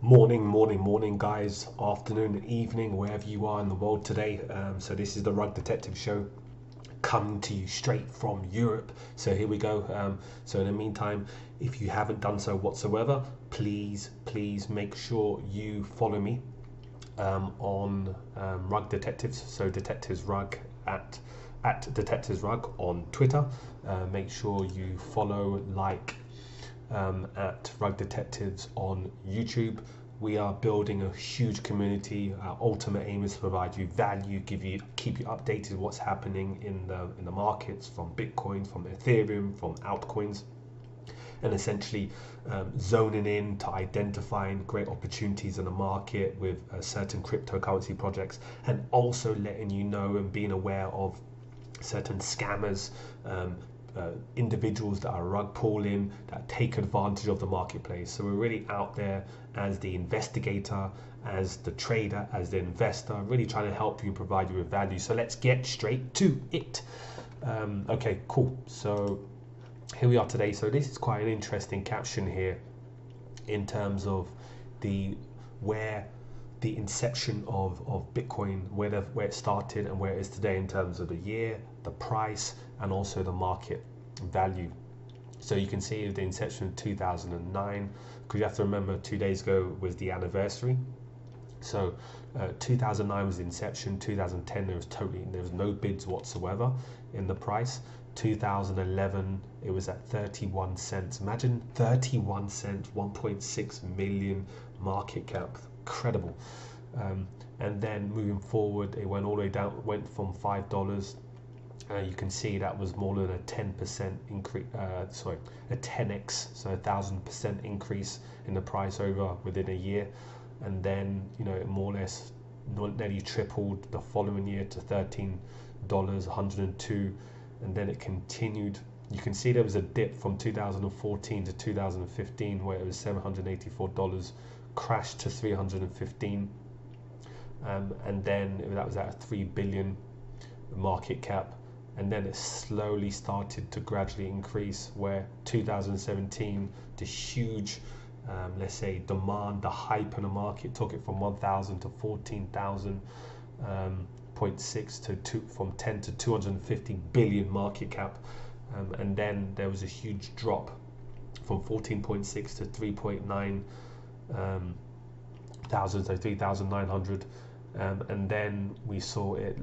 Morning, morning, morning, guys. Afternoon, evening, wherever you are in the world today. Um, so this is the Rug Detective Show, coming to you straight from Europe. So here we go. Um, so in the meantime, if you haven't done so whatsoever, please, please make sure you follow me um, on um, Rug Detectives. So Detectives Rug at at Detectives Rug on Twitter. Uh, make sure you follow, like um, at Rug Detectives on YouTube. We are building a huge community. Our ultimate aim is to provide you value, give you, keep you updated what's happening in the in the markets from Bitcoin, from Ethereum, from altcoins, and essentially um, zoning in to identifying great opportunities in the market with uh, certain cryptocurrency projects, and also letting you know and being aware of certain scammers, um, uh, individuals that are rug pulling, that take advantage of the marketplace. So we're really out there as the investigator, as the trader, as the investor, really trying to help you provide you with value. So let's get straight to it. Um, okay, cool. So here we are today. So this is quite an interesting caption here in terms of the where the inception of, of Bitcoin, where, the, where it started and where it is today in terms of the year, the price, and also the market value. So you can see the inception of 2009, because you have to remember two days ago was the anniversary. So uh, 2009 was the inception. 2010 there was totally there was no bids whatsoever in the price. 2011 it was at 31 cents. Imagine 31 cents, 1.6 million market cap. Incredible. Um, and then moving forward, it went all the way down, went from five dollars uh, you can see that was more than a 10% increase, uh, sorry, a 10x, so a thousand percent increase in the price over within a year, and then you know more or less nearly tripled the following year to 13 dollars, 102, and then it continued. You can see there was a dip from 2014 to 2015 where it was 784 dollars, crashed to 315, um, and then that was at a three billion market cap and then it slowly started to gradually increase where 2017 the huge um, let's say demand the hype in the market took it from 1000 to 14000 um, 0.6 to two, from 10 to 250 billion market cap. Um, and then there was a huge drop from 14.6 to 3.9 um, thousand so 3900 um, and then we saw it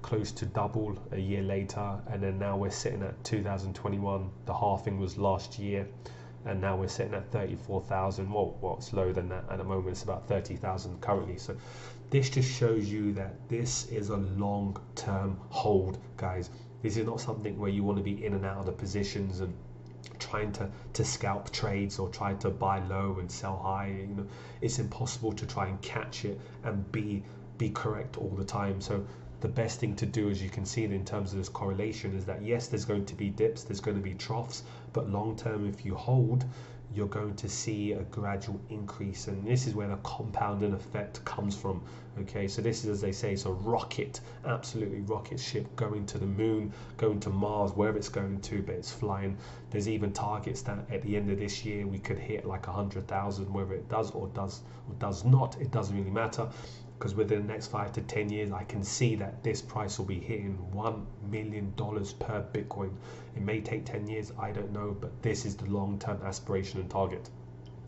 close to double a year later, and then now we're sitting at 2021. The halving was last year, and now we're sitting at 34,000. Well, what's lower than that at the moment? It's about 30,000 currently. So this just shows you that this is a long-term hold, guys. This is not something where you want to be in and out of the positions and trying to, to scalp trades or try to buy low and sell high. You know, it's impossible to try and catch it and be be correct all the time. So the best thing to do, as you can see in terms of this correlation, is that yes, there's going to be dips, there's going to be troughs, but long term, if you hold, you're going to see a gradual increase, and this is where the compounding effect comes from. Okay, so this is, as they say, it's a rocket, absolutely rocket ship going to the moon, going to Mars, wherever it's going to, but it's flying. There's even targets that at the end of this year we could hit like a hundred thousand, whether it does or does or does not, it doesn't really matter because within the next five to 10 years, I can see that this price will be hitting $1 million per Bitcoin. It may take 10 years, I don't know, but this is the long term aspiration and target.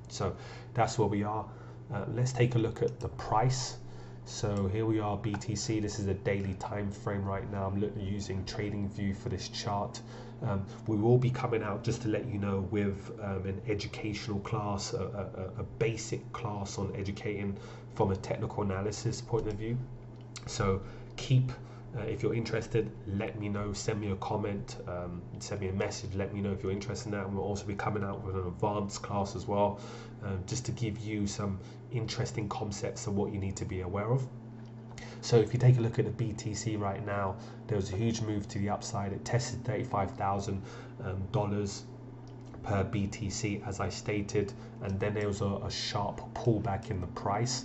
So that's where we are. Uh, let's take a look at the price. So here we are, BTC. This is a daily time frame right now. I'm using TradingView for this chart. Um, we will be coming out just to let you know with um, an educational class, a, a, a, basic class on educating from a technical analysis point of view. So keep, uh, if you're interested, let me know. Send me a comment, um, send me a message. Let me know if you're interested in that. And we'll also be coming out with an advanced class as well, uh, just to give you some interesting concepts of what you need to be aware of. So if you take a look at the BTC right now, there was a huge move to the upside. It tested 35,000 um, dollars per BTC as I stated, and then there was a, a, sharp pullback in the price.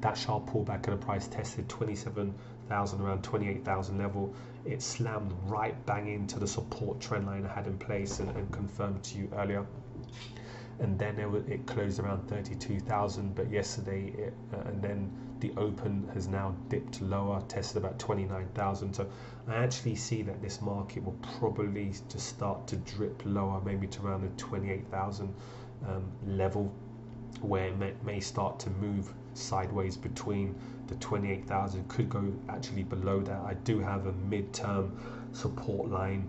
That sharp pullback in the price tested 27,000 around 28,000 level. It slammed right bang into the support trend line I had in place and, and confirmed to you earlier. and then it, it closed around 32,000 but yesterday it, uh, and then the open has now dipped lower tested about 29,000 so I actually see that this market will probably just start to drip lower maybe to around the 28,000 um, level where it may, may start to move sideways between the 28,000 could go actually below that. I do have a mid-term support line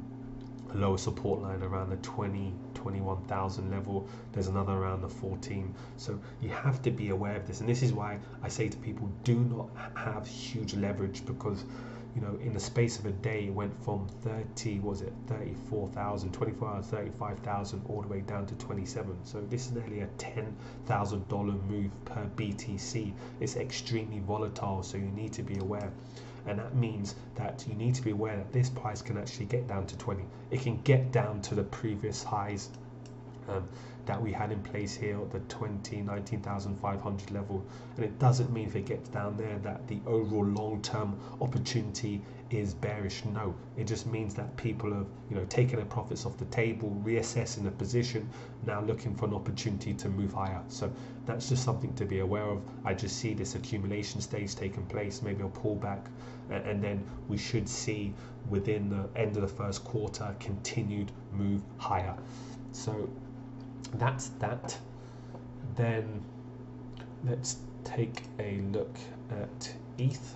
lower support line around the 20 21,000 level. There's another around the 14 so you have to be aware of this. And this is why I say to people do not have huge leverage because you know in the space of a day it went from 30 was it 34,000 24 hours 35,000 all the way down to 27 so this is nearly a $10,000 move per BTC it's extremely volatile so you need to be aware. And that means that you need to be aware that this price can actually get down to 20 it can get down to the previous highs um, that we had in place here at the 20 19,500 level. And it doesn't mean if it gets down there that the overall long-term opportunity is bearish. No it just means that people have you know taken their profits off the table reassessing the position now looking for an opportunity to move higher. So that's just something to be aware of. I just see this accumulation stage taking place maybe a pullback and then we should see within the end of the first quarter continued move higher. So that's that. Then let's take a look at ETH.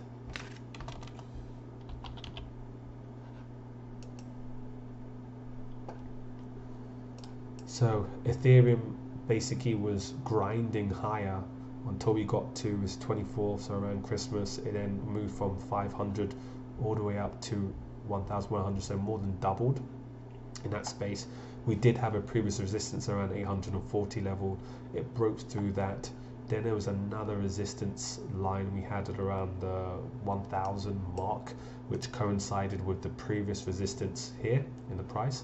So Ethereum basically was grinding higher until we got to was 24th so around Christmas. It then moved from 500 all the way up to 1100 so more than doubled in that space. We did have a previous resistance around 840 level. It broke through that. Then there was another resistance line we had at around the 1000 mark which coincided with the previous resistance here in the price.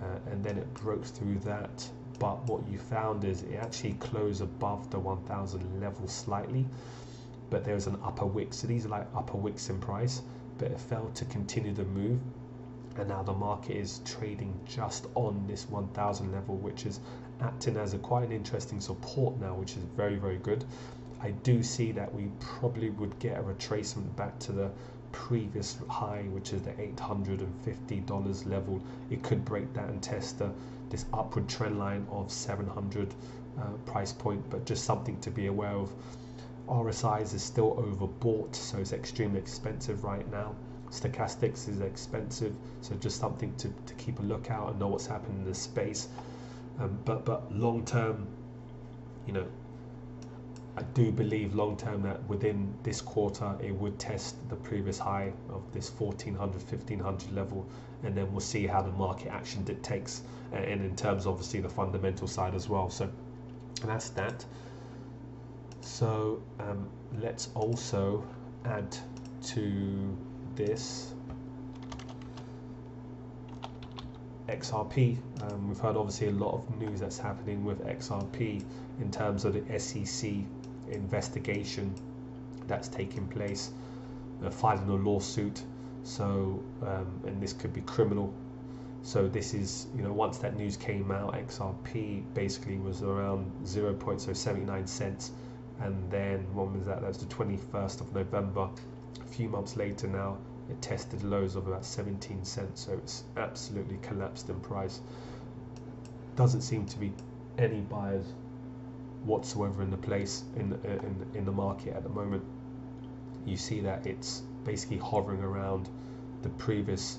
Uh, and then it broke through that. But what you found is it actually closed above the 1000 level slightly but there was an upper wick. So these are like upper wicks in price but it failed to continue the move and now the market is trading just on this 1000 level which is acting as a quite an interesting support now which is very very good. I do see that we probably would get a retracement back to the previous high which is the $850 level. It could break that and test the, this upward trend line of 700 uh, price point. But just something to be aware of. RSIs is still overbought so it's extremely expensive right now stochastics is expensive so just something to, to keep a lookout and know what's happening in the space. Um, but but long term you know I do believe long term that within this quarter it would test the previous high of this 1400 1500 level and then we'll see how the market action dictates and in terms obviously the fundamental side as well. So that's that. So um, let's also add to this XRP. Um, we've heard obviously a lot of news that's happening with XRP in terms of the SEC investigation that's taking place, uh, filing a lawsuit. So, um, and this could be criminal. So this is, you know, once that news came out, XRP basically was around 0.79 cents, and then when was that? That was the 21st of November few months later now it tested lows of about 17 cents so it's absolutely collapsed in price. Doesn't seem to be any buyers whatsoever in the place in the, in, in the market at the moment. You see that it's basically hovering around the previous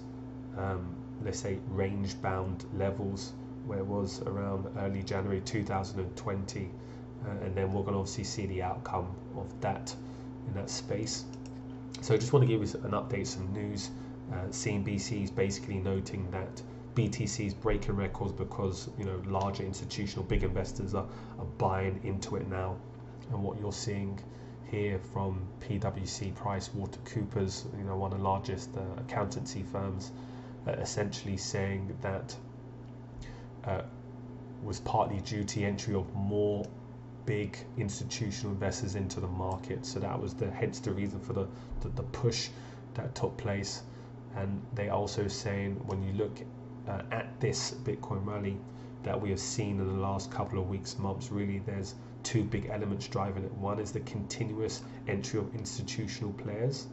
um, let's say range bound levels where it was around early January 2020 uh, and then we're going to obviously see the outcome of that in that space so I just want to give you an update, some news. Uh, CNBC is basically noting that BTC is breaking records because you know larger institutional big investors are, are buying into it now. And what you're seeing here from PwC, Price Water Coopers, you know one of the largest uh, accountancy firms, uh, essentially saying that uh, was partly due to entry of more big institutional investors into the market. So that was the hence the reason for the, the, the push that took place. And they also saying when you look uh, at this Bitcoin rally, that we have seen in the last couple of weeks, months. Really, there's two big elements driving it. One is the continuous entry of institutional players,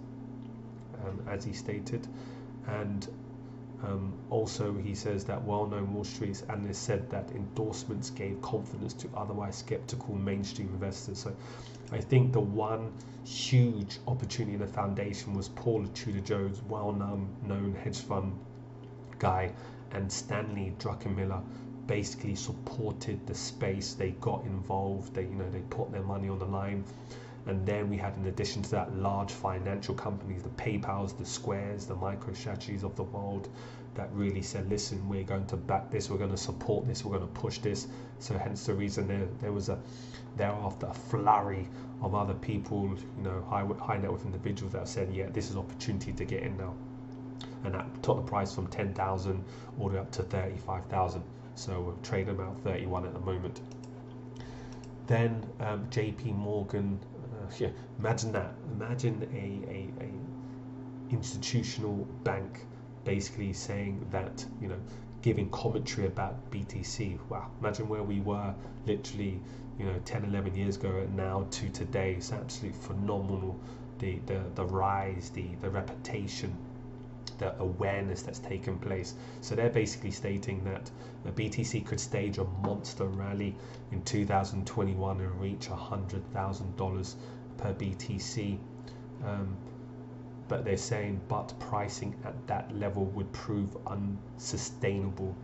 um, as he stated, and um, also, he says that well-known Wall Street analysts said that endorsements gave confidence to otherwise skeptical mainstream investors. So, I think the one huge opportunity in the foundation was Paul Tudor Jones, well-known hedge fund guy, and Stanley Druckenmiller basically supported the space. They got involved. They, you know, they put their money on the line. And then we had, in addition to that, large financial companies, the PayPal's, the Squares, the MicroStrategy's of the world, that really said, listen, we're going to back this, we're going to support this, we're going to push this. So hence the reason there there was a thereafter a flurry of other people, you know, high high net worth individuals that have said, yeah, this is opportunity to get in now, and that took the price from ten thousand all the way up to thirty five thousand. So we're trading about thirty one at the moment. Then um, J.P. Morgan yeah, imagine that. Imagine a, a, a institutional bank basically saying that you know giving commentary about BTC. Wow, imagine where we were literally, you know, 10, 11 years ago and now to today. It's absolutely phenomenal. The, the, the rise, the, the reputation, the awareness that's taken place. So they're basically stating that the BTC could stage a monster rally in 2021 and reach $100,000 per BTC. Um, but they're saying, but pricing at that level would prove unsustainable.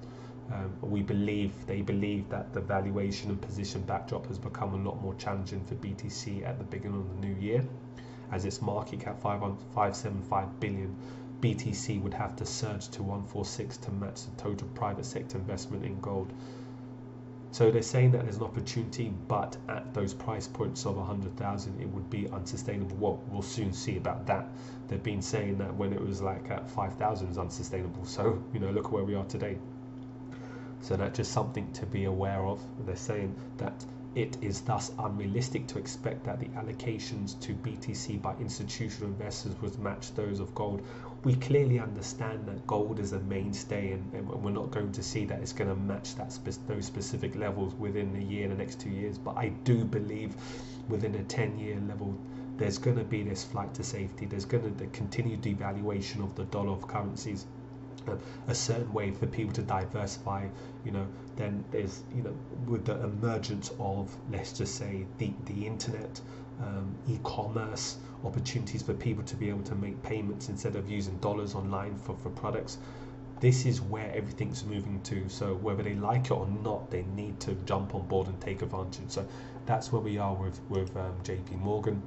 Um, we believe they believe that the valuation and position backdrop has become a lot more challenging for BTC at the beginning of the new year, as its market cap 575 billion. BTC would have to surge to 146 to match the total private sector investment in gold. So they're saying that there's an opportunity, but at those price points of 100,000, it would be unsustainable. Well, we'll soon see about that. They've been saying that when it was like at 5,000 is unsustainable. So, you know, look where we are today. So that's just something to be aware of. They're saying that it is thus unrealistic to expect that the allocations to BTC by institutional investors would match those of gold. We clearly understand that gold is a mainstay, and, and we're not going to see that it's going to match that spe- those specific levels within a year, the next two years. But I do believe within a 10 year level, there's going to be this flight to safety. There's going to be the continued devaluation of the dollar of currencies a, certain way for people to diversify you know then there's you know with the emergence of let's just say the the internet um, e-commerce opportunities for people to be able to make payments instead of using dollars online for, for products this is where everything's moving to. So whether they like it or not they need to jump on board and take advantage. So that's where we are with with um, jp morgan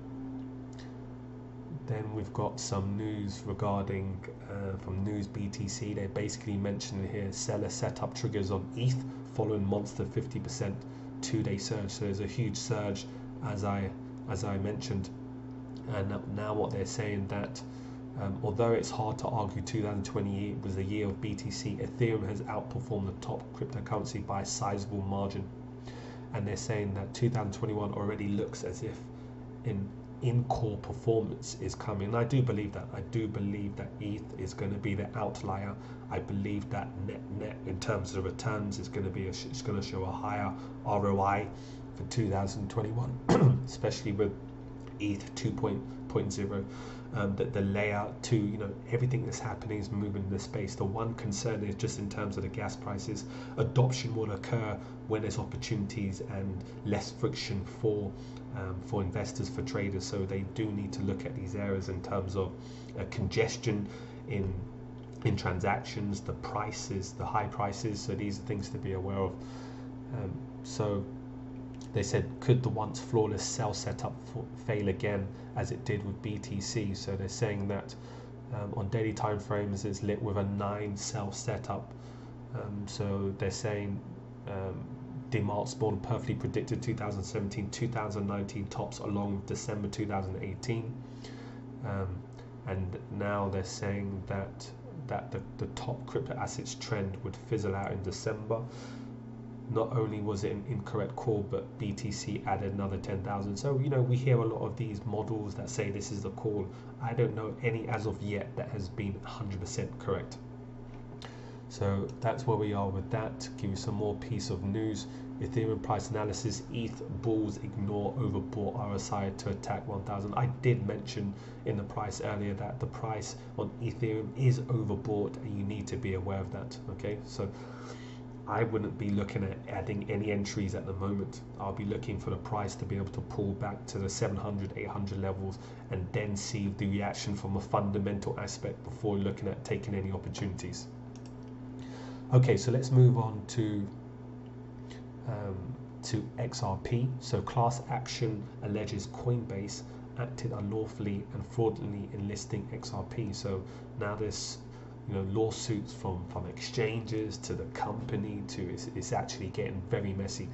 then we've got some news regarding uh, from NewsBTC. They basically mentioned here seller setup triggers on ETH following monster 50% two-day surge. So there's a huge surge, as I as I mentioned, and now what they're saying that. Um, although it's hard to argue 2020 was the year of BTC, Ethereum has outperformed the top cryptocurrency by a sizable margin. And they're saying that 2021 already looks as if in in core performance is coming. I do believe that. I do believe that ETH is going to be the outlier. I believe that net net in terms of returns is going to be a, it's going to show a higher ROI for 2021, especially with ETH 2.0. Um, that the layout to you know everything that's happening is moving in the space. The one concern is just in terms of the gas prices. Adoption will occur when there's opportunities and less friction for um, for investors, for traders. So they do need to look at these areas in terms of uh, congestion in in transactions, the prices, the high prices. So these are things to be aware of. Um, so they said, could the once flawless sell setup fail again as it did with BTC? So they're saying that um, on daily time frames it's lit with a nine sell setup. Um, so they're saying um, DeMark's Spawn perfectly predicted 2017 2019 tops along with December 2018. Um, and now they're saying that that the, the top crypto assets trend would fizzle out in December. Not only was it an incorrect call, but BTC added another 10,000. So, you know, we hear a lot of these models that say this is the call. I don't know any as of yet that has been 100% correct. So that's where we are with that. To give you some more piece of news. Ethereum price analysis, ETH bulls ignore overbought RSI to attack 1000. I did mention in the price earlier that the price on Ethereum is overbought and you need to be aware of that. Okay, so I wouldn't be looking at adding any entries at the moment. I'll be looking for the price to be able to pull back to the 700, 800 levels and then see the reaction from a fundamental aspect before looking at taking any opportunities. Okay, so let's move on to um, to XRP. So class action alleges Coinbase acted unlawfully and fraudulently in listing XRP. So now this you know lawsuits from from exchanges to the company to it's, it's actually getting very messy.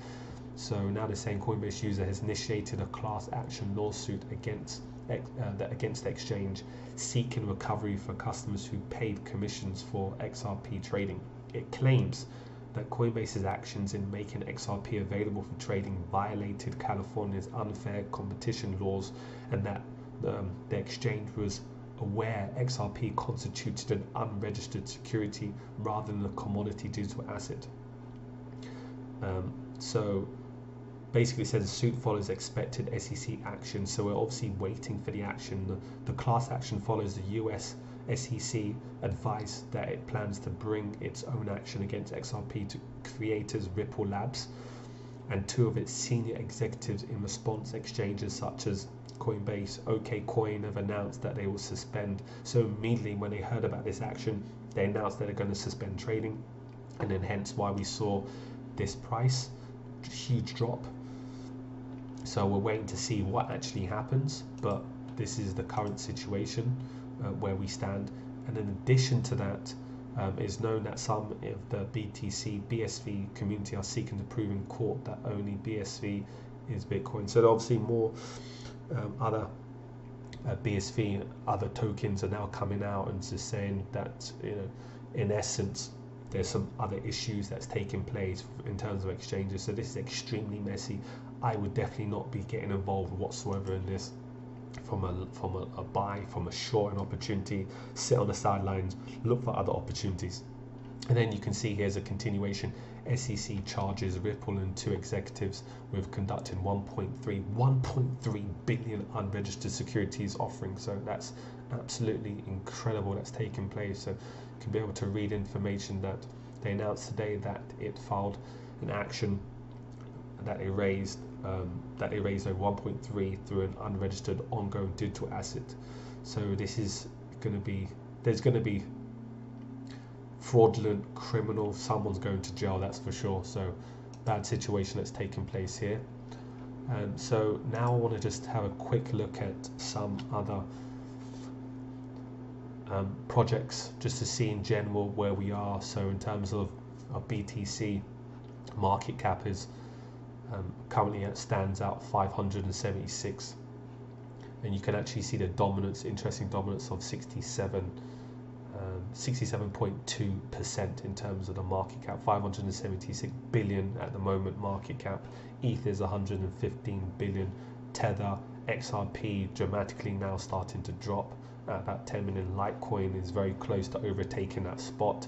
So now the same coinbase user has initiated a class action lawsuit against uh, against the exchange seeking recovery for customers who paid commissions for xrp trading. It claims that Coinbase's actions in making XRP available for trading violated California's unfair competition laws and that um, the exchange was aware XRP constituted an unregistered security rather than a commodity digital asset. Um, so basically says the suit follows expected SEC action. So we're obviously waiting for the action. The, the class action follows the US SEC advice that it plans to bring its own action against XRP to creators Ripple Labs and two of its senior executives in response exchanges such as Coinbase, OKCoin have announced that they will suspend. So immediately when they heard about this action, they announced that they're going to suspend trading, and then hence why we saw this price huge drop. So we're waiting to see what actually happens, but this is the current situation uh, where we stand. And in addition to that, um, it's known that some of the BTC BSV community are seeking to prove in court that only BSV is Bitcoin. So obviously more um, other uh, BSV, other tokens are now coming out and just saying that you know, in essence, there's some other issues that's taking place in terms of exchanges. So this is extremely messy. I would definitely not be getting involved whatsoever in this. From a from a, a buy, from a short an opportunity, sit on the sidelines, look for other opportunities. And then you can see here's a continuation. SEC charges Ripple and two executives with conducting 1.3 1.3 billion unregistered securities offering. So that's absolutely incredible that's taking place. So you can be able to read information that they announced today that it filed an action that they raised um, that they raised over 1.3 through an unregistered ongoing digital asset. So this is going to be there's going to be fraudulent criminal, someone's going to jail, that's for sure. So, bad situation that's taking place here. Um, so, now I want to just have a quick look at some other um, projects just to see in general where we are. So, in terms of, of BTC, market cap is um, currently it stands out 576 and you can actually see the dominance interesting dominance of 67 67.2% in terms of the market cap, 576 billion at the moment market cap. ETH is 115 billion. Tether, XRP dramatically now starting to drop at about 10 million. Litecoin is very close to overtaking that spot.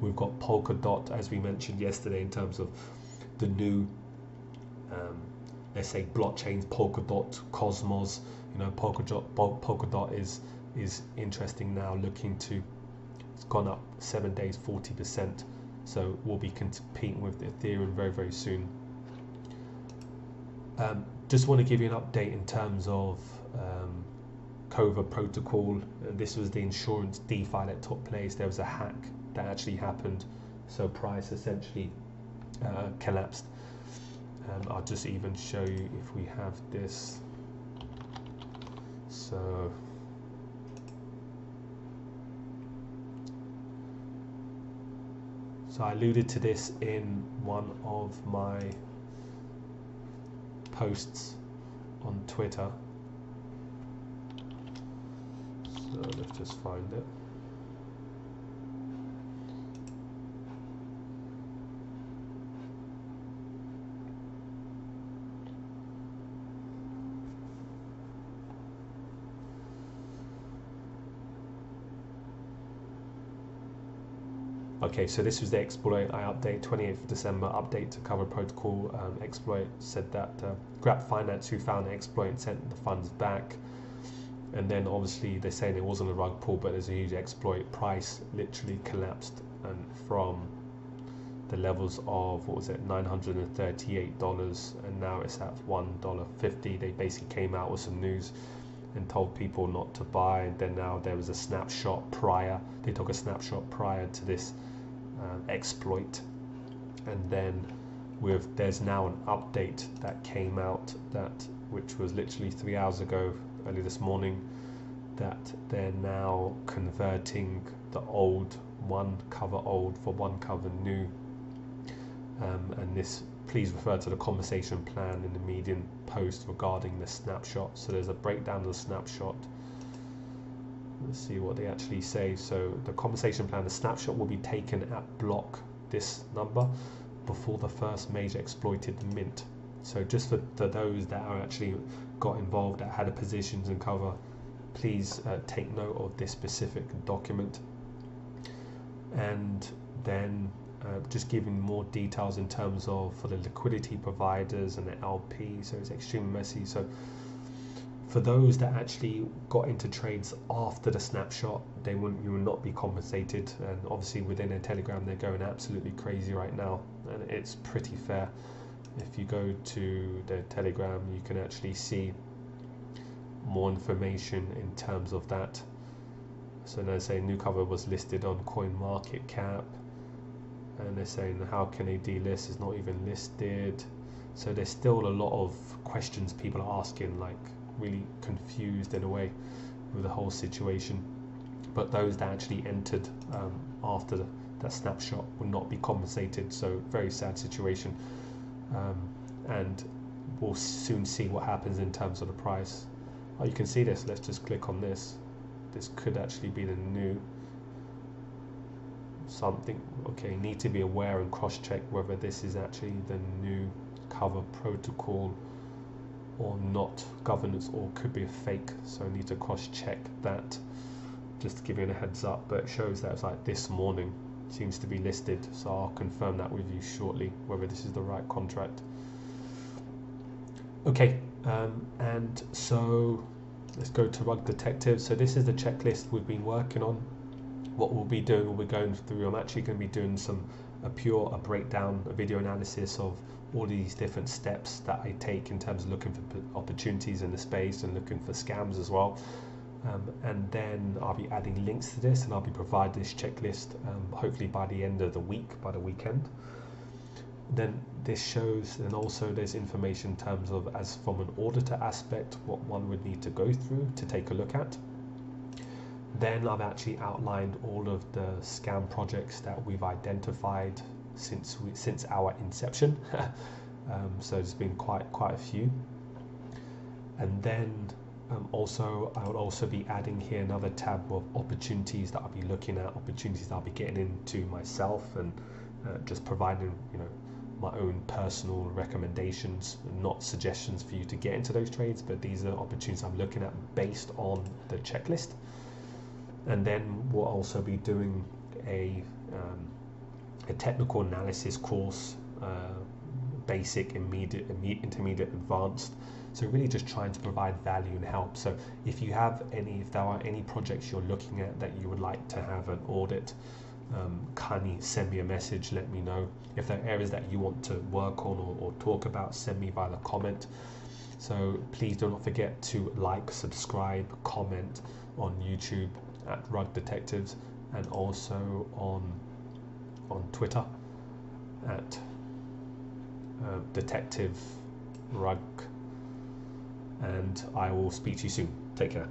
We've got Polkadot, as we mentioned yesterday, in terms of the new, um, let's say, blockchains, Polkadot, Cosmos. You know, Polkadot, Polkadot is is interesting now, looking to it's gone up seven days, 40%. So we'll be competing with Ethereum very, very soon. Um, just want to give you an update in terms of um, Cover protocol. This was the insurance DeFi that took place. There was a hack that actually happened. So price essentially uh, collapsed. Um, I'll just even show you if we have this. So So I alluded to this in one of my posts on Twitter. So let's just find it. Okay, so this was the exploit I update 28th of December update to cover protocol. Um, exploit said that uh, Grap Finance, who found the exploit, sent the funds back. And then obviously they're saying it wasn't a rug pull, but there's a huge exploit. Price literally collapsed and from the levels of what was it, $938, and now it's at $1.50. They basically came out with some news and told people not to buy. And then now there was a snapshot prior. They took a snapshot prior to this um, exploit, and then with there's now an update that came out that which was literally three hours ago, early this morning, that they're now converting the old one cover old for one cover new. Um, and this please refer to the conversation plan in the Medium post regarding the snapshot. So there's a breakdown of the snapshot. Let's see what they actually say. So the conversation plan, the snapshot will be taken at block this number before the first major exploited mint. So just for, for those that are actually got involved that had a positions and cover, please uh, take note of this specific document. And then uh, just giving more details in terms of for the liquidity providers and the LP. So it's extremely messy. So for those that actually got into trades after the snapshot, they wouldn't you will not be compensated. And obviously within a Telegram, they're going absolutely crazy right now, and it's pretty fair. If you go to the Telegram, you can actually see more information in terms of that. So now say new cover was listed on CoinMarketCap and they're saying how can they delist it's not even listed so there's still a lot of questions people are asking like really confused in a way with the whole situation. But those that actually entered um, after that snapshot will not be compensated so very sad situation. Um, and we'll soon see what happens in terms of the price. Oh you can see this. Let's just click on this. This could actually be the new something. Okay need to be aware and cross check whether this is actually the new cover protocol or not governance or could be a fake. So I need to cross check that. Just to give you a heads up but it shows that it's like this morning seems to be listed. So I'll confirm that with you shortly whether this is the right contract. Okay um, and so let's go to rug detective. So this is the checklist we've been working on. What we'll be doing, we'll be going through, I'm actually going to be doing some a pure a breakdown, a video analysis of all these different steps that I take in terms of looking for opportunities in the space and looking for scams as well. Um, and then I'll be adding links to this and I'll be providing this checklist um, hopefully by the end of the week, by the weekend. Then this shows, and also there's information in terms of as from an auditor aspect, what one would need to go through to take a look at. Then I've actually outlined all of the scam projects that we've identified since we, since our inception. um, so there's been quite quite a few. And then um, also I will also be adding here another tab of opportunities that I'll be looking at, opportunities that I'll be getting into myself, and uh, just providing you know my own personal recommendations, not suggestions for you to get into those trades, but these are opportunities I'm looking at based on the checklist and then we'll also be doing a, um, a technical analysis course, uh, basic, immediate, intermediate, advanced. So really just trying to provide value and help. So if you have any, if there are any projects you're looking at that you would like to have an audit, um, kindly send me a message, let me know. If there are areas that you want to work on or, or talk about, send me via the comment. So please do not forget to like, subscribe, comment on YouTube at Rug Detectives and also on on Twitter at uh, Detective Rug. And I will speak to you soon. Take care.